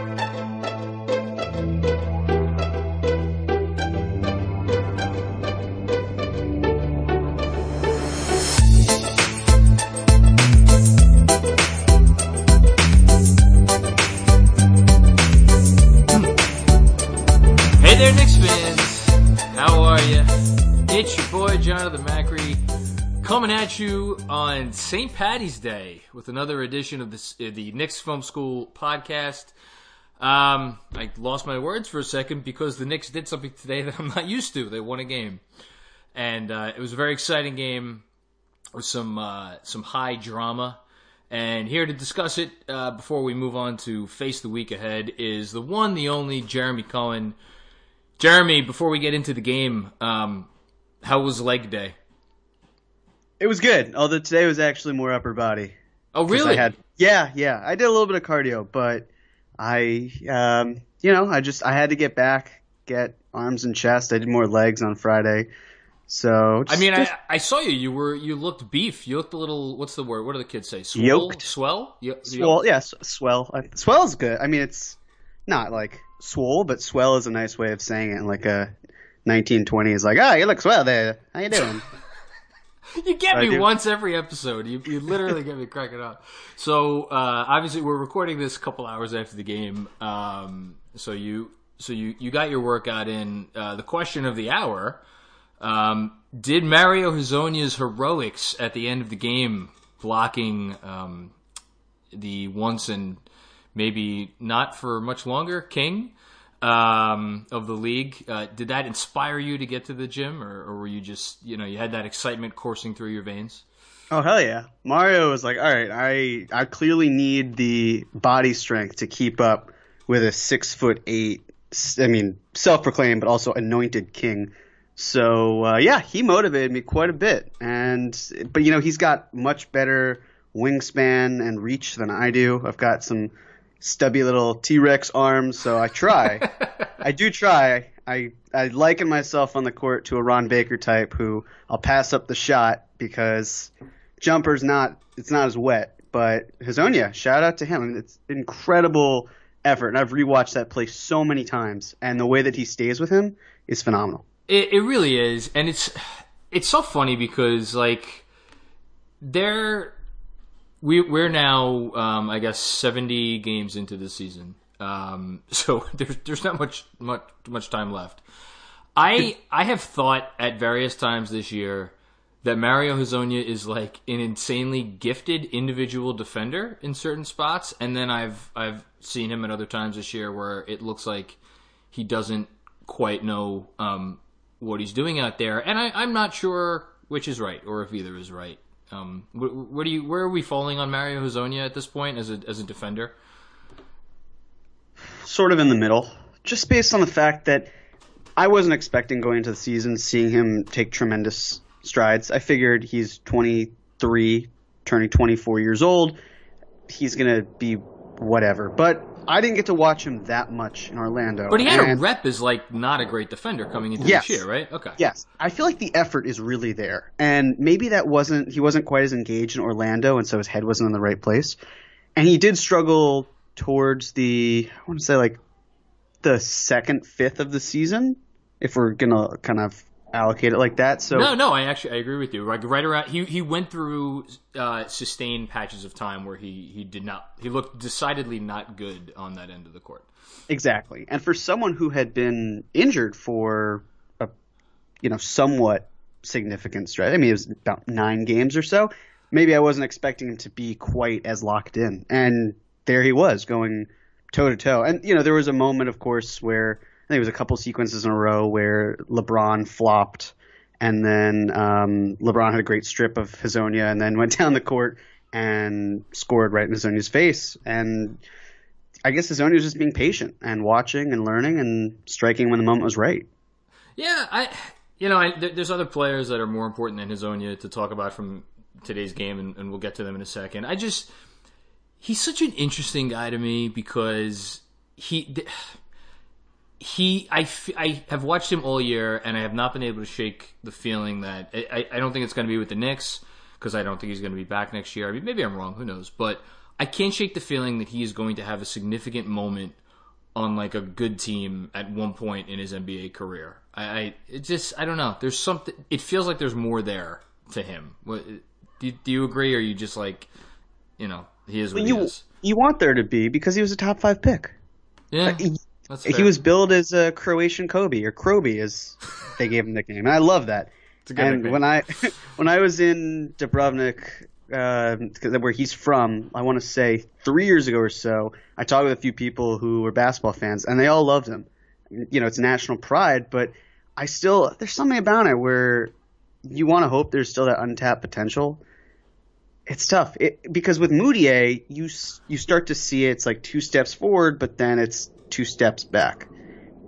Hey there, Knicks fans. How are you? It's your boy Jonathan Macri coming at you on St. Patty's Day with another edition of this, uh, the Knicks Film School podcast. Um, I lost my words for a second because the Knicks did something today that I'm not used to. They won a game, and uh, it was a very exciting game with some uh, some high drama. And here to discuss it uh, before we move on to face the week ahead is the one, the only Jeremy Cohen. Jeremy, before we get into the game, um, how was leg day? It was good, although today was actually more upper body. Oh, really? Had, yeah, yeah. I did a little bit of cardio, but I, um, you know, I just I had to get back, get arms and chest. I did more legs on Friday, so I mean, just- I, I saw you. You were you looked beef. You looked a little. What's the word? What do the kids say? Swole? Yoked. Swell? Yo- swell, yeah, swell. Swell is good. I mean, it's not like swole, but swell is a nice way of saying it. In like a 1920 is like, ah, you look swell there. How you doing? You get me once every episode. You, you literally get me cracking up. So uh, obviously, we're recording this a couple hours after the game. Um, so you so you you got your workout in. Uh, the question of the hour: um, Did Mario Hezonja's heroics at the end of the game, blocking um, the once and maybe not for much longer king um, of the league. Uh, did that inspire you to get to the gym, or, or were you just, you know, you had that excitement coursing through your veins? Oh hell yeah! Mario was like, all right, I I clearly need the body strength to keep up with a six foot eight. I mean, self-proclaimed but also anointed king. So uh, yeah, he motivated me quite a bit, and but you know he's got much better wingspan and reach than I do. I've got some stubby little T-Rex arms, so I try. I do try. I I liken myself on the court to a Ron Baker type who I'll pass up the shot because jumper's not it's not as wet. But Hezonja, shout out to him. I mean, it's incredible effort, and I've rewatched that play so many times, and the way that he stays with him is phenomenal. It, it really is, and it's it's so funny because like they're we we're now um, I guess seventy games into the season, um, so there's there's not much much much time left. I I have thought at various times this year that Mario Hezonja is like an insanely gifted individual defender in certain spots, and then I've I've seen him at other times this year where it looks like he doesn't quite know um, what he's doing out there, and I, I'm not sure which is right or if either is right. Um, wh- wh- where do you where are we falling on Mario Hezonja at this point as a as a defender? sort of in the middle, just based on the fact that I wasn't expecting going into the season seeing him take tremendous strides. I figured he's 23, turning 24 years old. He's to be whatever. But I didn't get to watch him that much in Orlando. But he had a rep as like not a great defender coming into Yes. this year, right? Okay. Yes, I feel like the effort is really there, and maybe that wasn't he wasn't quite as engaged in Orlando, and so his head wasn't in the right place, and he did struggle towards the I want to say like the second fifth of the season, if we're gonna kind of allocate it like that. So No, no, I actually I agree with you. Like right around, he he went through uh, sustained patches of time where he he did not he looked decidedly not good on that end of the court. Exactly. And for someone who had been injured for a, you know, somewhat significant stretch, I mean, it was about nine games or so, maybe I wasn't expecting him to be quite as locked in. And there he was going toe to toe. And, you know, there was a moment, of course, where think it was a couple sequences in a row where LeBron flopped and then um, LeBron had a great strip of Hezonja and then went down the court and scored right in Hezonja's face. And I guess Hezonja was just being patient and watching and learning and striking when the moment was right. Yeah, I you know I, there, there's other players that are more important than Hezonja to talk about from today's game, and, and we'll get to them in a second. I just he's such an interesting guy to me because he he I, I have watched him all year and I have not been able to shake the feeling that I, I- don't think it's going to be with the Knicks because I don't think he's going to be back next year. I mean, maybe I'm wrong, who knows? But I can't shake the feeling that he is going to have a significant moment on like a good team at one point in his NBA career. I, I it just I don't know. There's something. It feels like there's more there to him. What, do, do you agree, or are you just like, you know, he is what you he is? you want there to be because he was a top five pick. Yeah, that's he was billed as a Croatian Kobe or Krobe as they gave him the nickname, and I love that. It's a good and nickname. when I when I was in Dubrovnik, uh, where he's from, I want to say three years ago or so, I talked with a few people who were basketball fans, and they all loved him. You know, it's national pride, but I still there's something about it where you want to hope there's still that untapped potential. It's tough it, because with Mudiay, you you start to see it's like two steps forward, but then it's two steps back.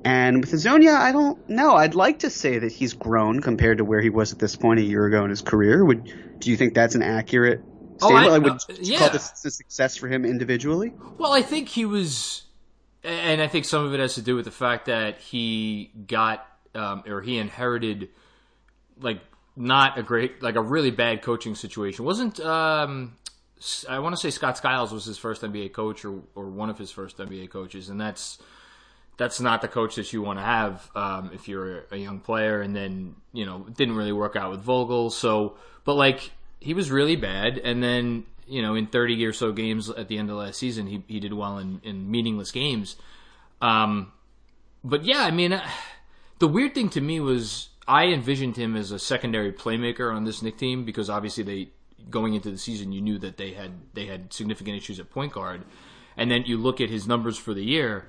And with Hezonja, I don't know. I'd like to say that he's grown compared to where he was at this point a year ago in his career. Would do you think that's an accurate Oh, statement? I- would uh, yeah. call this a success for him individually? Well, I think he was, and I think some of it has to do with the fact that he got um, or he inherited like not a great, like a really bad coaching situation. Wasn't um, I want to say Scott Skiles was his first NBA coach or or one of his first NBA coaches, and that's that's not the coach that you want to have um, if you're a, young player. And then you know it didn't really work out with Vogel. So, but like he was really bad, and then you know in 30 or so games at the end of last season, he he did well in in meaningless games. Um, but yeah, I mean, the weird thing to me was I envisioned him as a secondary playmaker on this Knick team because obviously they going into the season you knew that they had they had significant issues at point guard, and then you look at his numbers for the year,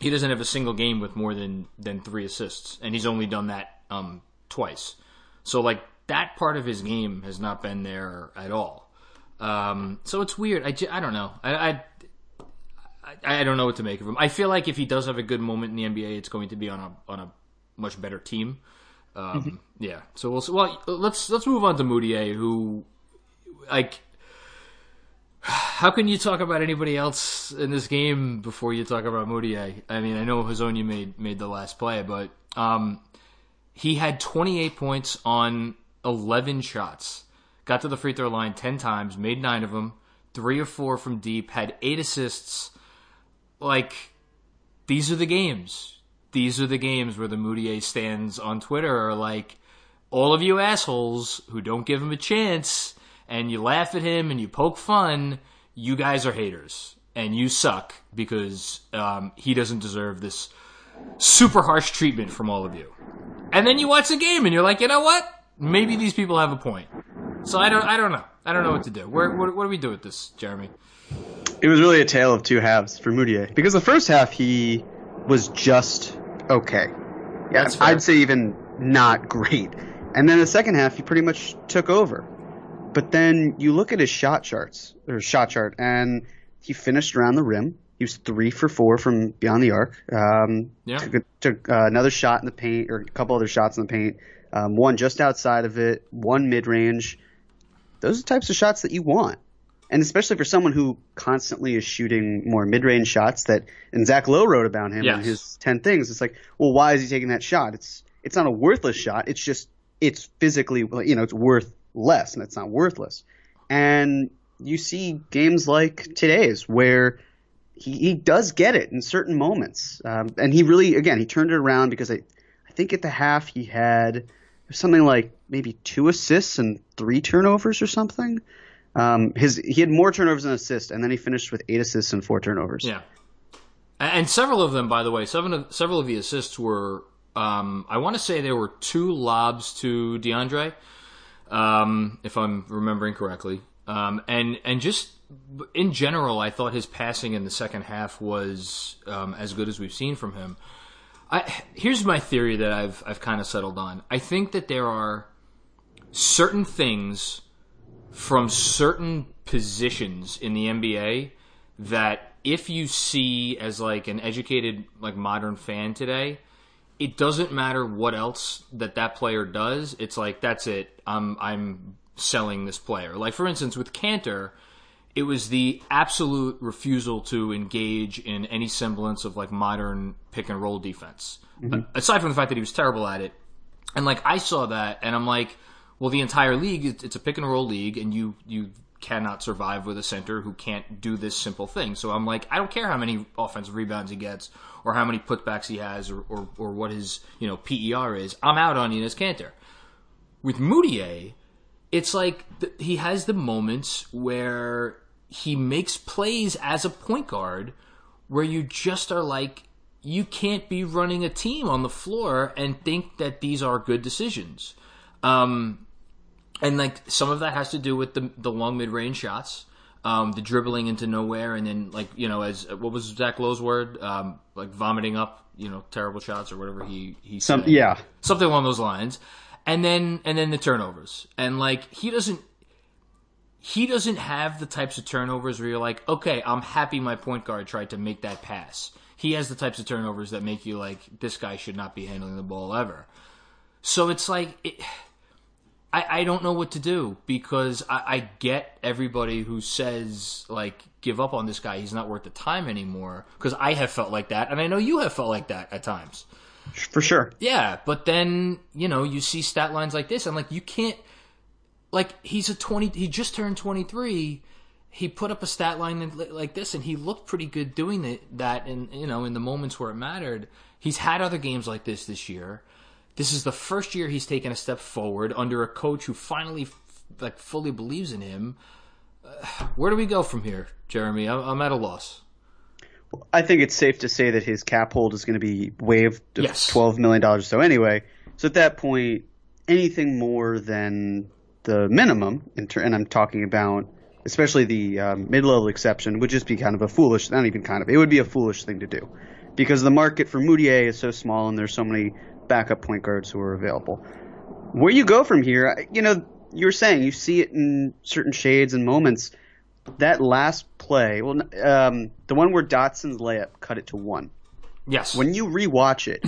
he doesn't have a single game with more than than three assists, and he's only done that um, twice. So like that part of his game has not been there at all. Um, so it's weird. I, I don't know. I, I I, don't know what to make of him. I feel like if he does have a good moment in the NBA, it's going to be on a on a much better team. Um, Yeah. So we'll well let's let's move on to Mudiay, who like. How can you talk about anybody else in this game before you talk about Mudiay? I mean, I know Hezonja made made the last play, but um, he had 28 points on 11 shots. Got to the free throw line 10 times, made nine of them, three or four from deep, had eight assists. Like, these are the games. These are the games where the Mudiay stands on Twitter are like, all of you assholes who don't give him a chance and you laugh at him and you poke fun, you guys are haters and you suck because um, he doesn't deserve this super harsh treatment from all of you. And then you watch the game and you're like, you know what? Maybe these people have a point. So I don't, I don't know. I don't know what to do. Where, what, what do we do with this, Jeremy? It was really a tale of two halves for Mudiay because the first half he was just okay. Yeah, I'd say even not great. And then the second half he pretty much took over. But then you look at his shot charts or shot chart, and he finished around the rim. He was three for four from beyond the arc. Um, Yeah. Took, took uh, another shot in the paint, or a couple other shots in the paint. Um, one just outside of it, one mid range. Those are the types of shots that you want. And especially for someone who constantly is shooting more mid-range shots that, and Zach Lowe wrote about him in Yes. his 10 things. It's like, well, why is he taking that shot? It's, it's not a worthless shot. It's just, it's physically, you know, it's worth less and it's not worthless. And you see games like today's where he, he does get it in certain moments. Um, and he really, again, he turned it around because I, I think at the half he had something like maybe two assists and three turnovers or something. Um, his he had more turnovers than assists, and then he finished with eight assists and four turnovers. Yeah. And several of them, by the way, seven of, several of the assists were, um, I want to say there were two lobs to DeAndre, um, if I'm remembering correctly. Um, and, and just in general, I thought his passing in the second half was um, as good as we've seen from him. I, here's my theory that I've, I've kind of settled on. I think that there are certain things from certain positions in the NBA that if you see as like an educated like modern fan today it doesn't matter what else that that player does. It's like that's it. I'm i'm selling this player. Like for instance with Kanter it was the absolute refusal to engage in any semblance of like modern pick and roll defense. Mm-hmm. Uh, aside from the fact that he was terrible at it. And like I saw that, and I'm like, well, the entire league, it's a pick and roll league, and you you cannot survive with a center who can't do this simple thing. So I'm like, I don't care how many offensive rebounds he gets or how many putbacks he has or, or, or what his, you know, PER is. I'm out on Enes Kanter. With Mudiay, it's like th- he has the moments where he makes plays as a point guard where you just are like, you can't be running a team on the floor and think that these are good decisions. Um, and like some of that has to do with the the long mid range shots, um, the dribbling into nowhere, and then like you know as what was Zach Lowe's word, um, like vomiting up you know terrible shots or whatever he he Some said. yeah. something along those lines, and then and then the turnovers, and like he doesn't. He doesn't have the types of turnovers where you're like, okay, I'm happy my point guard tried to make that pass. He has the types of turnovers that make you like, this guy should not be handling the ball ever. So it's like, it, I, I don't know what to do because I, I get everybody who says like give up on this guy. He's not worth the time anymore. Because I have felt like that, and I know you have felt like that at times. For sure. Yeah, but then you know you see stat lines like this, and like you can't. Like he's a twenty. He just turned twenty three. He put up a stat line like this, and he looked pretty good doing it, that. In you know in the moments where it mattered, he's had other games like this this year. This is the first year he's taken a step forward under a coach who finally like fully believes in him. Uh, where do we go from here, Jeremy? I'm, I'm at a loss. I think it's safe to say that his cap hold is going to be waived Yes. twelve million dollars or so anyway. So at that point, anything more than the minimum, ter- and I'm talking about especially the um, mid-level exception, would just be kind of a foolish, not even kind of, it would be a foolish thing to do, because the market for Mudiay is so small and there's so many backup point guards who are available. Where you go from here, you know, you're saying you see it in certain shades and moments that last play, well, um, the one where Dotson's layup cut it to one. Yes. When you rewatch it,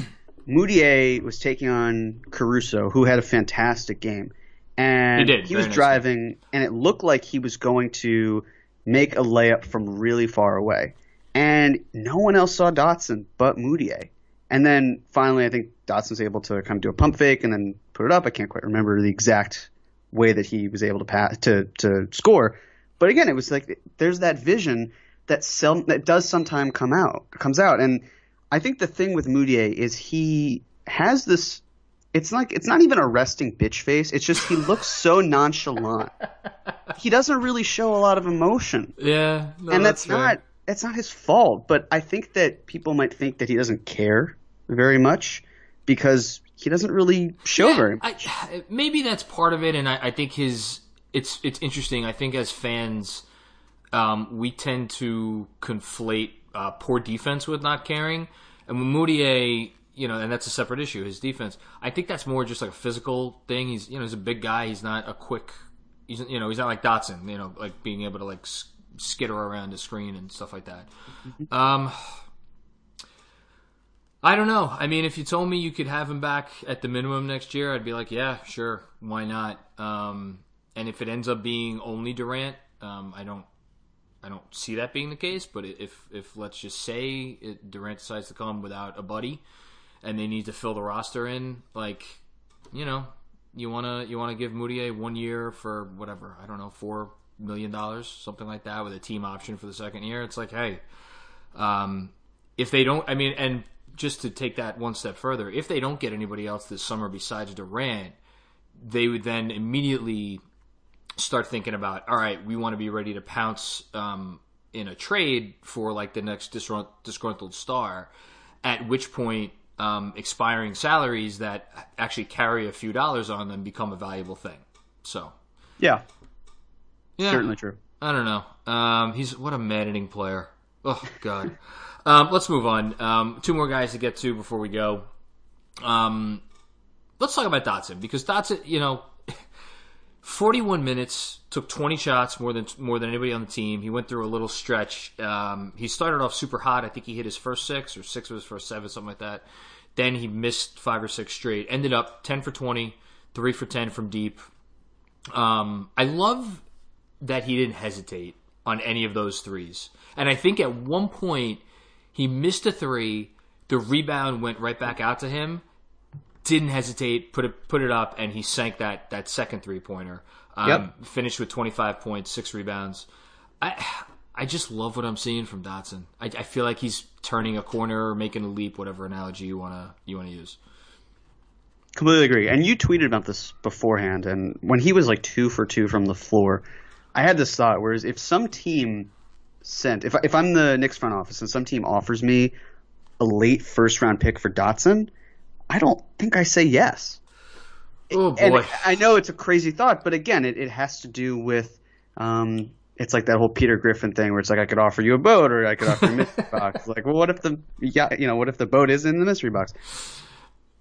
Mudiay was taking on Caruso, who had a fantastic game, and He did, very was nice driving, and it looked like he was going to make a layup from really far away, and no one else saw Dotson but Mudiay. And then finally, I think Dotson's able to kind of do a pump fake and then put it up. I can't quite remember the exact way that he was able to pass to to score. But again, it was like there's that vision that sel- that does sometimes come out comes out, and I think the thing with Mudiay is he has this. It's like it's not even a resting bitch face. It's just he looks so nonchalant. He doesn't really show a lot of emotion, yeah, no, and that's, fair. not that's not his fault. But I think that people might think that he doesn't care very much because he doesn't really show very much. I, maybe that's part of it, and I, I think his it's it's interesting. I think as fans, um, we tend to conflate uh, poor defense with not caring, and when Mudiay, you know, and that's a separate issue. His defense, I think that's more just like a physical thing. He's you know he's a big guy. He's not a quick. He's you know he's not like Dotson. You know, like being able to like skitter around the screen and stuff like that. Um. I don't know. I mean, if you told me you could have him back at the minimum next year, I'd be like, yeah, sure, why not? Um, and if it ends up being only Durant, um, I don't, I don't see that being the case. But if, if let's just say it, Durant decides to come without a buddy, and they need to fill the roster in, like, you know, you wanna you wanna give Mudiay one year for whatever I don't know four million dollars, something like that, with a team option for the second year. It's like, hey, um, if they don't, I mean, and just to take that one step further, if they don't get anybody else this summer besides Durant, they would then immediately start thinking about, all right, we want to be ready to pounce um, in a trade for like the next disgruntled star. At which point, um, expiring salaries that actually carry a few dollars on them become a valuable thing. So, Yeah, yeah, certainly true. I don't know. Um, he's what a maddening player. Oh God. um, let's move on. Um, two more guys to get to before we go. Um, let's talk about Dotson because Dotson, you know, forty-one minutes took twenty shots more than more than anybody on the team. He went through a little stretch. Um, he started off super hot. I think he hit his first six or six of his first seven, something like that. Then he missed five or six straight. Ended up ten for 20, three for ten from deep. Um, I love that he didn't hesitate on any of those threes. And I think at one point he missed a three, the rebound went right back out to him, didn't hesitate, put it put it up, and he sank that that second three pointer. Um, Yep. Finished with 25 points, six rebounds. I I just love what I'm seeing from Dotson. I, I feel like he's turning a corner, or making a leap, whatever analogy you wanna you wanna use. Completely agree. And you tweeted about this beforehand, and when he was like two for two from the floor, I had this thought. Whereas if some team sent, if if I'm the Knicks front office and some team offers me a late first round pick for Dotson, I don't think I say yes. Oh And boy, I know it's a crazy thought, but again, it, it has to do with um, it's like that whole Peter Griffin thing where it's like I could offer you a boat or I could offer you a mystery box. Like, well, what if the yeah, you know, what if the boat is in the mystery box?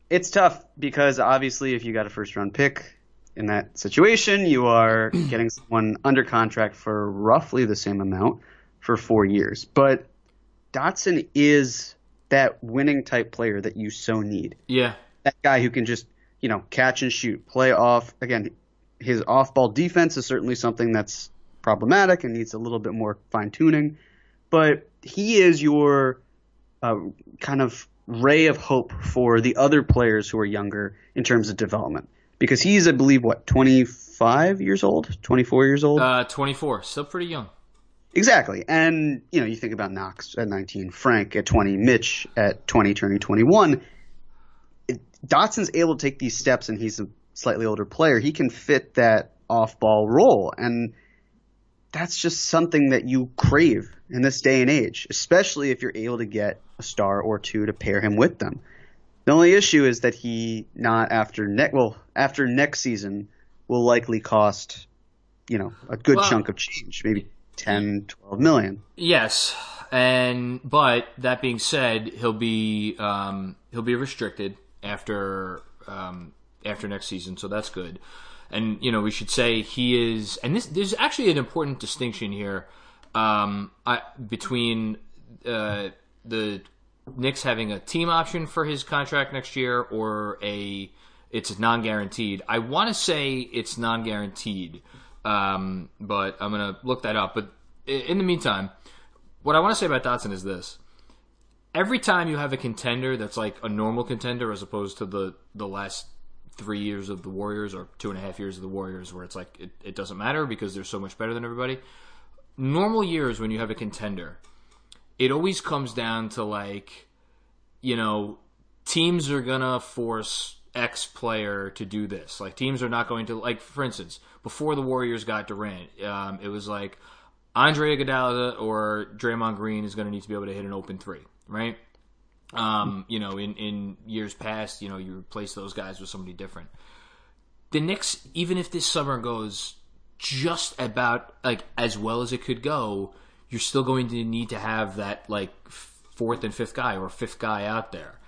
It's tough because obviously, if you got a first round pick in that situation, you are getting someone under contract for roughly the same amount for four years. But Dotson is that winning type player that you so need yeah, that guy who can just you know catch and shoot, play off. Again, his off-ball defense is certainly something that's problematic and needs a little bit more fine tuning. But he is your uh, kind of ray of hope for the other players who are younger in terms of development because he's, I believe, what 25 years old, 24 years old. uh, 24, still pretty young. Exactly. And, you know, you think about Knox at 19, Frank at 20, Mitch at 20, turning 21. It, Dotson's able to take these steps, and he's a slightly older player. He can fit that off ball role. And that's just something that you crave in this day and age, especially if you're able to get a star or two to pair him with them. The only issue is that he not after next well after next season will likely cost you know a good Well- chunk of change, maybe 10, 12 million. Yes, and but that being said, he'll be um, he'll be restricted after um, after next season, so that's good. And you know, we should say he is, and this there's actually an important distinction here um, I, between uh, the Knicks having a team option for his contract next year or a it's non-guaranteed. I want to say it's non-guaranteed, um, but I'm gonna look that up. But in the meantime, what I want to say about Dotson is this: every time you have a contender that's like a normal contender, as opposed to the the last three years of the Warriors or two and a half years of the Warriors, where it's like it, it doesn't matter because they're so much better than everybody. Normal years when you have a contender, it always comes down to like, you know, teams are gonna force X player to do this. Like teams are not going to like, for instance, before the Warriors got Durant, um, it was like Andre Iguodala or Draymond Green is going to need to be able to hit an open three, right? Um, you know, in in years past, you know, you replace those guys with somebody different. The Knicks, even if this summer goes just about like as well as it could go, you're still going to need to have that like fourth and fifth guy or fifth guy out there.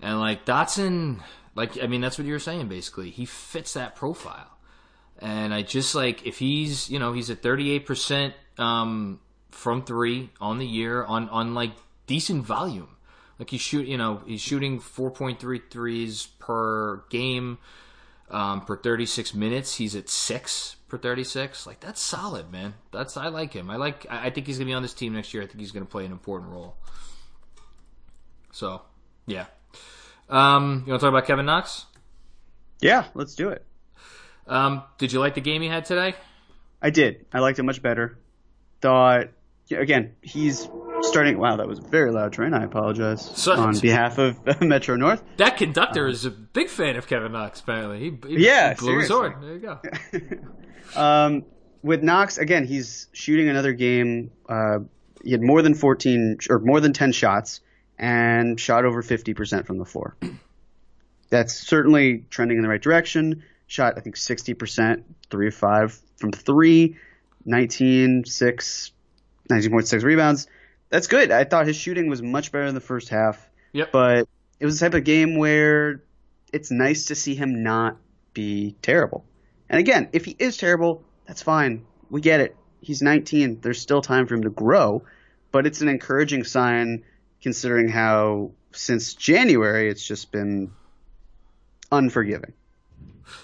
And like Dotson, like I mean that's what you were saying basically. He fits that profile. And I just like if he's, you know, he's at 38% um from 3 on the year on on like decent volume. Like he's shoot, you know, he's shooting 4.3 threes per game um, per 36 minutes. He's at six per 36. Like that's solid, man. That's I like him. I like. I think he's gonna be on this team next year. I think he's gonna play an important role. So, yeah. Um, you want to talk about Kevin Knox? Yeah, let's do it. Um, did you like the game he had today? I did. I liked it much better. Thought again, he's starting. Wow, that was a very loud train. I apologize So- on behalf of Metro North. That conductor is a big fan of Kevin Knox. Apparently, he, he Yeah, blew his horn. There you go. Um, with Knox, again, he's shooting another game. Uh, he had more than 14 or more than 10 shots and shot over 50% from the floor. That's certainly trending in the right direction. Shot, I think, 60%, 3 of 5 from 3, 19, 6, 19.6 rebounds. That's good. I thought his shooting was much better in the first half. Yep. But it was the type of game where it's nice to see him not be terrible. And again, if he is terrible, that's fine. We get it. He's 19. There's still time for him to grow, but it's an encouraging sign considering how since January it's just been unforgiving.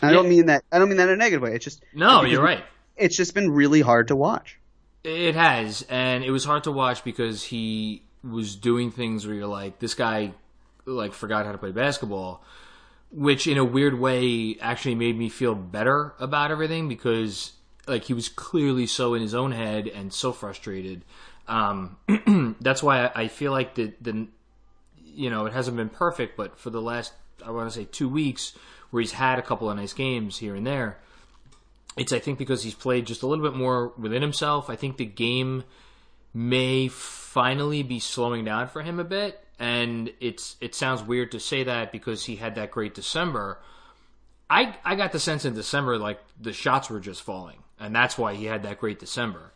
And I don't mean that. I don't mean that in a negative way. It's just No, you're right. it's just been really hard to watch. It has, and it was hard to watch because he was doing things where you're like, this guy like forgot how to play basketball. which in a weird way actually made me feel better about everything because like he was clearly so in his own head and so frustrated. Um, that's why I, I feel like the the you know it hasn't been perfect, but for the last I want to say two weeks where he's had a couple of nice games here and there, it's I think because he's played just a little bit more within himself. I think the game may finally be slowing down for him a bit, and it's it sounds weird to say that because he had that great December. I I got the sense in December like the shots were just falling, and that's why he had that great December.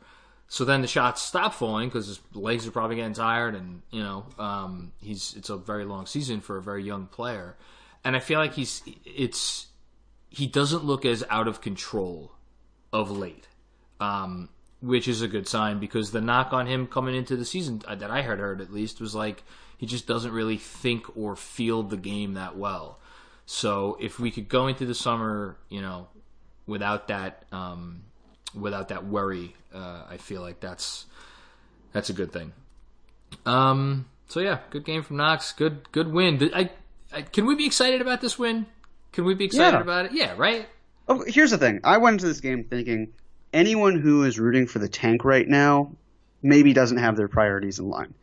So then the shots stop falling because his legs are probably getting tired, and you know um, he's it's a very long season for a very young player, and I feel like he's it's he doesn't look as out of control of late, um, which is a good sign because the knock on him coming into the season uh, that I had heard at least was like he just doesn't really think or feel the game that well. So if we could go into the summer, you know, without that um, without that worry, uh, I feel like that's that's a good thing. Um, so yeah, good game from Knox. Good good win. I, I, can we be excited about this win? Can we be excited Yeah. about it? Yeah, right. Oh, here's the thing. I went into this game thinking anyone who is rooting for the tank right now maybe doesn't have their priorities in line.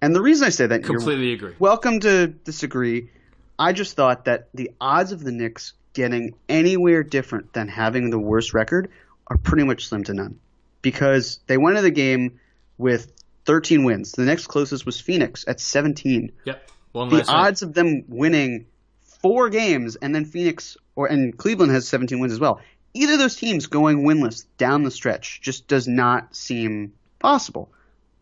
And the reason I say that, Completely agree. welcome to disagree. I just thought that the odds of the Knicks getting anywhere different than having the worst record are pretty much slim to none. Because they went into the game with 13 wins. The next closest was Phoenix at 17 Yep. One the night. odds of them winning four games and then Phoenix or and Cleveland has 17 wins as well. Either of those teams going winless down the stretch just does not seem possible.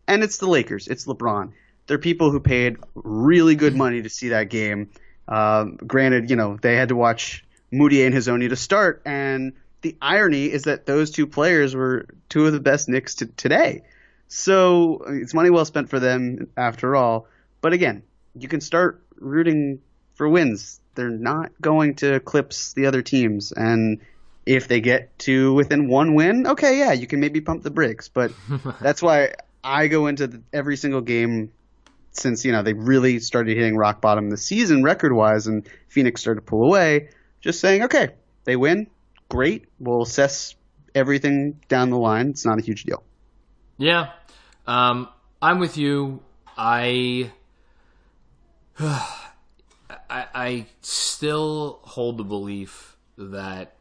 And it's the Lakers. It's LeBron. They're people who paid really good money to see that game. Um, granted, you know they had to watch Mudiay and his Hezonja to start, and the irony is that those two players were two of the best Knicks to today. So I mean, it's money well spent for them after all. But again, you can start rooting for wins. They're not going to eclipse the other teams, and if they get to within one win, okay, yeah, you can maybe pump the brakes. But that's why I go into the, every single game since you know they really started hitting rock bottom this season record wise, and Phoenix started to pull away. Just saying, okay, they win, great. We'll assess everything down the line. It's not a huge deal. Yeah, um, I'm with you. I, I, I still hold the belief that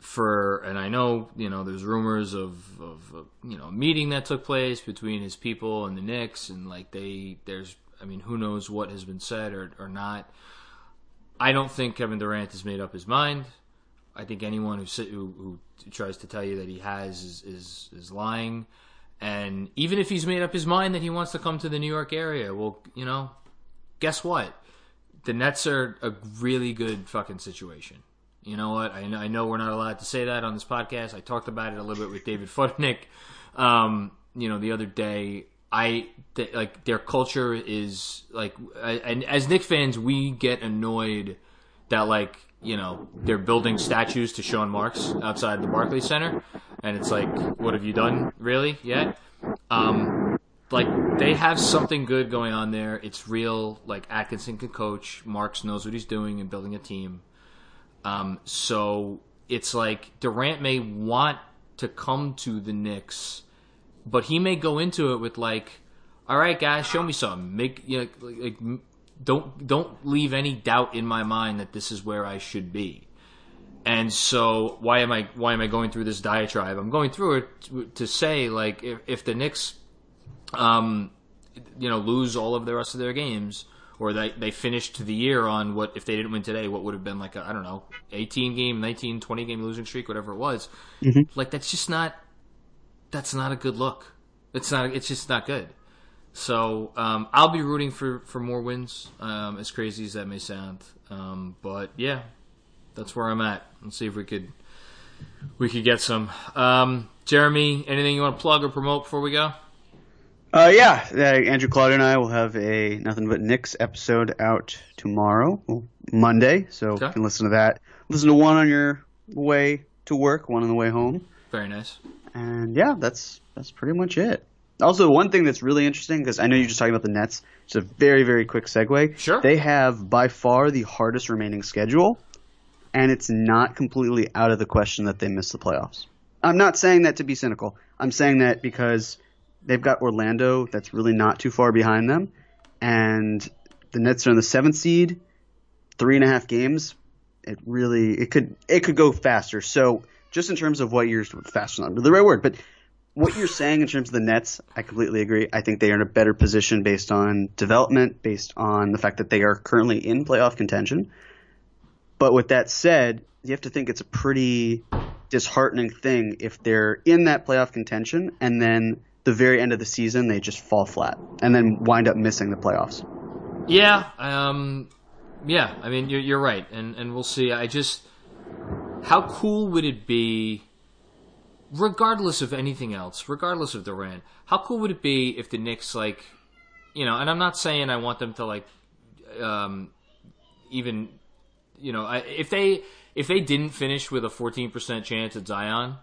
for, and I know you know there's rumors of of you know a meeting that took place between his people and the Knicks, and like they there's, I mean, who knows what has been said or or not. I don't think Kevin Durant has made up his mind. I think anyone who who, who tries to tell you that he has is, is is lying. And even if he's made up his mind that he wants to come to the New York area, well, you know, guess what? The Nets are a really good fucking situation. You know what? I know, I know we're not allowed to say that on this podcast. I talked about it a little bit with David Futnick, um, you know, the other day. I th- like their culture is like, I, and as Knick fans, we get annoyed that like you know they're building statues to Sean Marks outside the Barclays Center, and it's like, what have you done really yet? Um, like they have something good going on there. It's real. Like Atkinson can coach, Marks knows what he's doing and building a team. Um, so it's like Durant may want to come to the Knicks, but he may go into it with like, all right, guys, show me something. Make you know, like, like don't don't leave any doubt in my mind that this is where I should be. And so why am I why am I going through this diatribe? I'm going through it to, to say like if, if the Knicks, um, you know, lose all of the rest of their games, or they they finished the year on what if they didn't win today, what would have been like a I don't know, 18 game, 19, 20 game losing streak, whatever it was. Like that's just not that's not a good look. It's not. It's just not good. So um, I'll be rooting for for more wins. Um, as crazy as that may sound, um, but yeah, that's where I'm at. Let's see if we could we could get some. Um, Jeremy, anything you want to plug or promote before we go? Uh, yeah, uh, Andrew Claude and I will have a nothing but Knicks episode out tomorrow, well, Monday. So Okay. you can listen to that. Listen to one on your way to work, one on the way home, Very nice. and yeah, that's that's pretty much it. Also, one thing that's really interesting because I know you're just talking about the Nets. It's a very, very quick segue. Sure. They have by far the hardest remaining schedule, and it's not completely out of the question that they miss the playoffs. I'm not saying that to be cynical. I'm saying that because they've got Orlando that's really not too far behind them, and the Nets are in the seventh seed, three and a half games. It really it could it could go faster. So just in terms of what you're faster not the right word, but what you're saying in terms of the Nets, I completely agree. I think they are in a better position based on development, based on the fact that they are currently in playoff contention. But with that said, you have to think it's a pretty disheartening thing if they're in that playoff contention and then the very end of the season they just fall flat and then wind up missing the playoffs. Yeah, um, yeah. I mean, you're, you're right, and and we'll see. I just, how cool would it be? Regardless of anything else, regardless of Durant, how cool would it be if the Knicks like, you know, and I'm not saying I want them to like, um, even, you know, I, if they if they didn't finish with a 14% chance at Zion,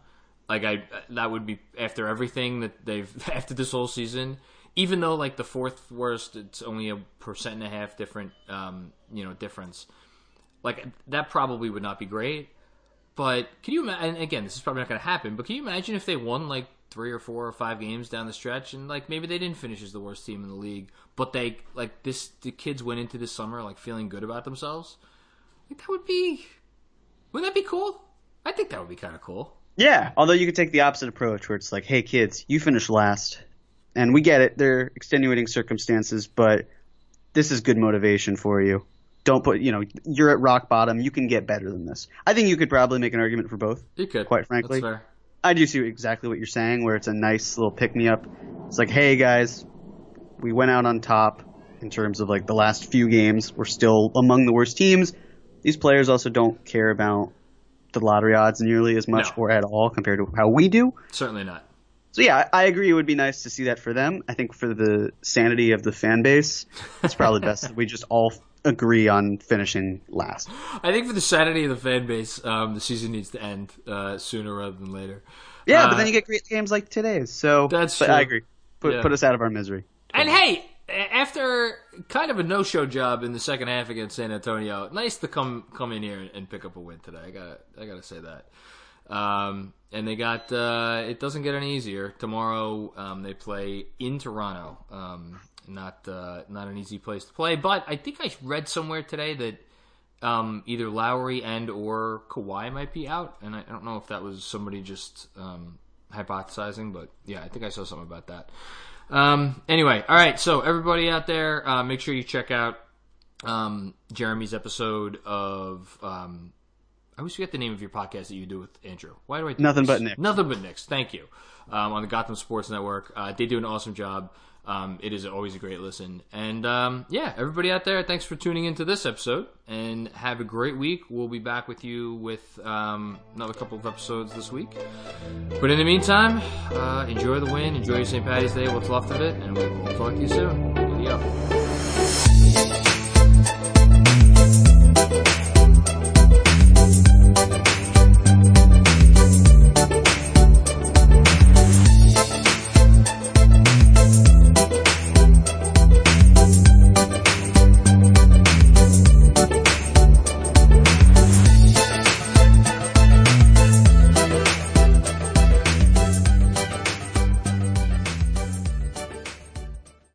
like I that would be after everything that they've after this whole season. Even though like the fourth worst, it's only a percent and a half different, um, you know, difference. Like that probably would not be great but can you imagine? again, this is probably not going to happen. But can you imagine if they won like three or four or five games down the stretch, and like maybe they didn't finish as the worst team in the league, but they like this the kids went into this summer like feeling good about themselves. Like that would be, wouldn't that be cool? I think that would be kind of cool. Yeah, although you could take the opposite approach where it's like, hey kids, you finished last, and we get it. They're extenuating circumstances, but this is good motivation for you don't put you know you're at rock bottom. You can get better than this. I think you could probably make an argument for both. You could, quite frankly. I do see exactly what you're saying, where it's a nice little pick me up. It's like, hey guys, we went out on top in terms of like the last few games. We're still among the worst teams. These players also don't care about the lottery odds nearly as much no. or at all compared to how we do. Certainly not. So yeah, I agree. It would be nice to see that for them. I think for the sanity of the fan base, it's probably best that we just all agree on finishing last. I think for the sanity of the fan base, um, the season needs to end uh, sooner rather than later. Yeah, uh, but then you get great games like today's. So that's true. I agree. Put yeah. put us out of our misery. And hey, after kind of a no-show job in the second half against San Antonio, nice to come come in here and pick up a win today. I got I got to say that. Um, and they got uh, it doesn't get any easier tomorrow. Um, they play in Toronto. Um, not uh, not an easy place to play. But I think I read somewhere today that um, either Lowry and or Kawhi might be out, and I, I don't know if that was somebody just um, hypothesizing, but yeah, I think I saw something about that. Um, anyway, all right. So everybody out there, uh, make sure you check out um, Jeremy's episode of. I always forget the name of your podcast that you do with Andrew. Why do I? Do Nothing this? but Knicks. Nothing but Knicks. Thank you. Um, on the Gotham Sports Network, uh, they do an awesome job. Um, it is always a great listen. And um, yeah, everybody out there, thanks for tuning into this episode and have a great week. We'll be back with you with um, another couple of episodes this week. But in the meantime, uh, enjoy the win, enjoy your St. Patty's Day, what's left of it, and we'll talk to you soon. Adios.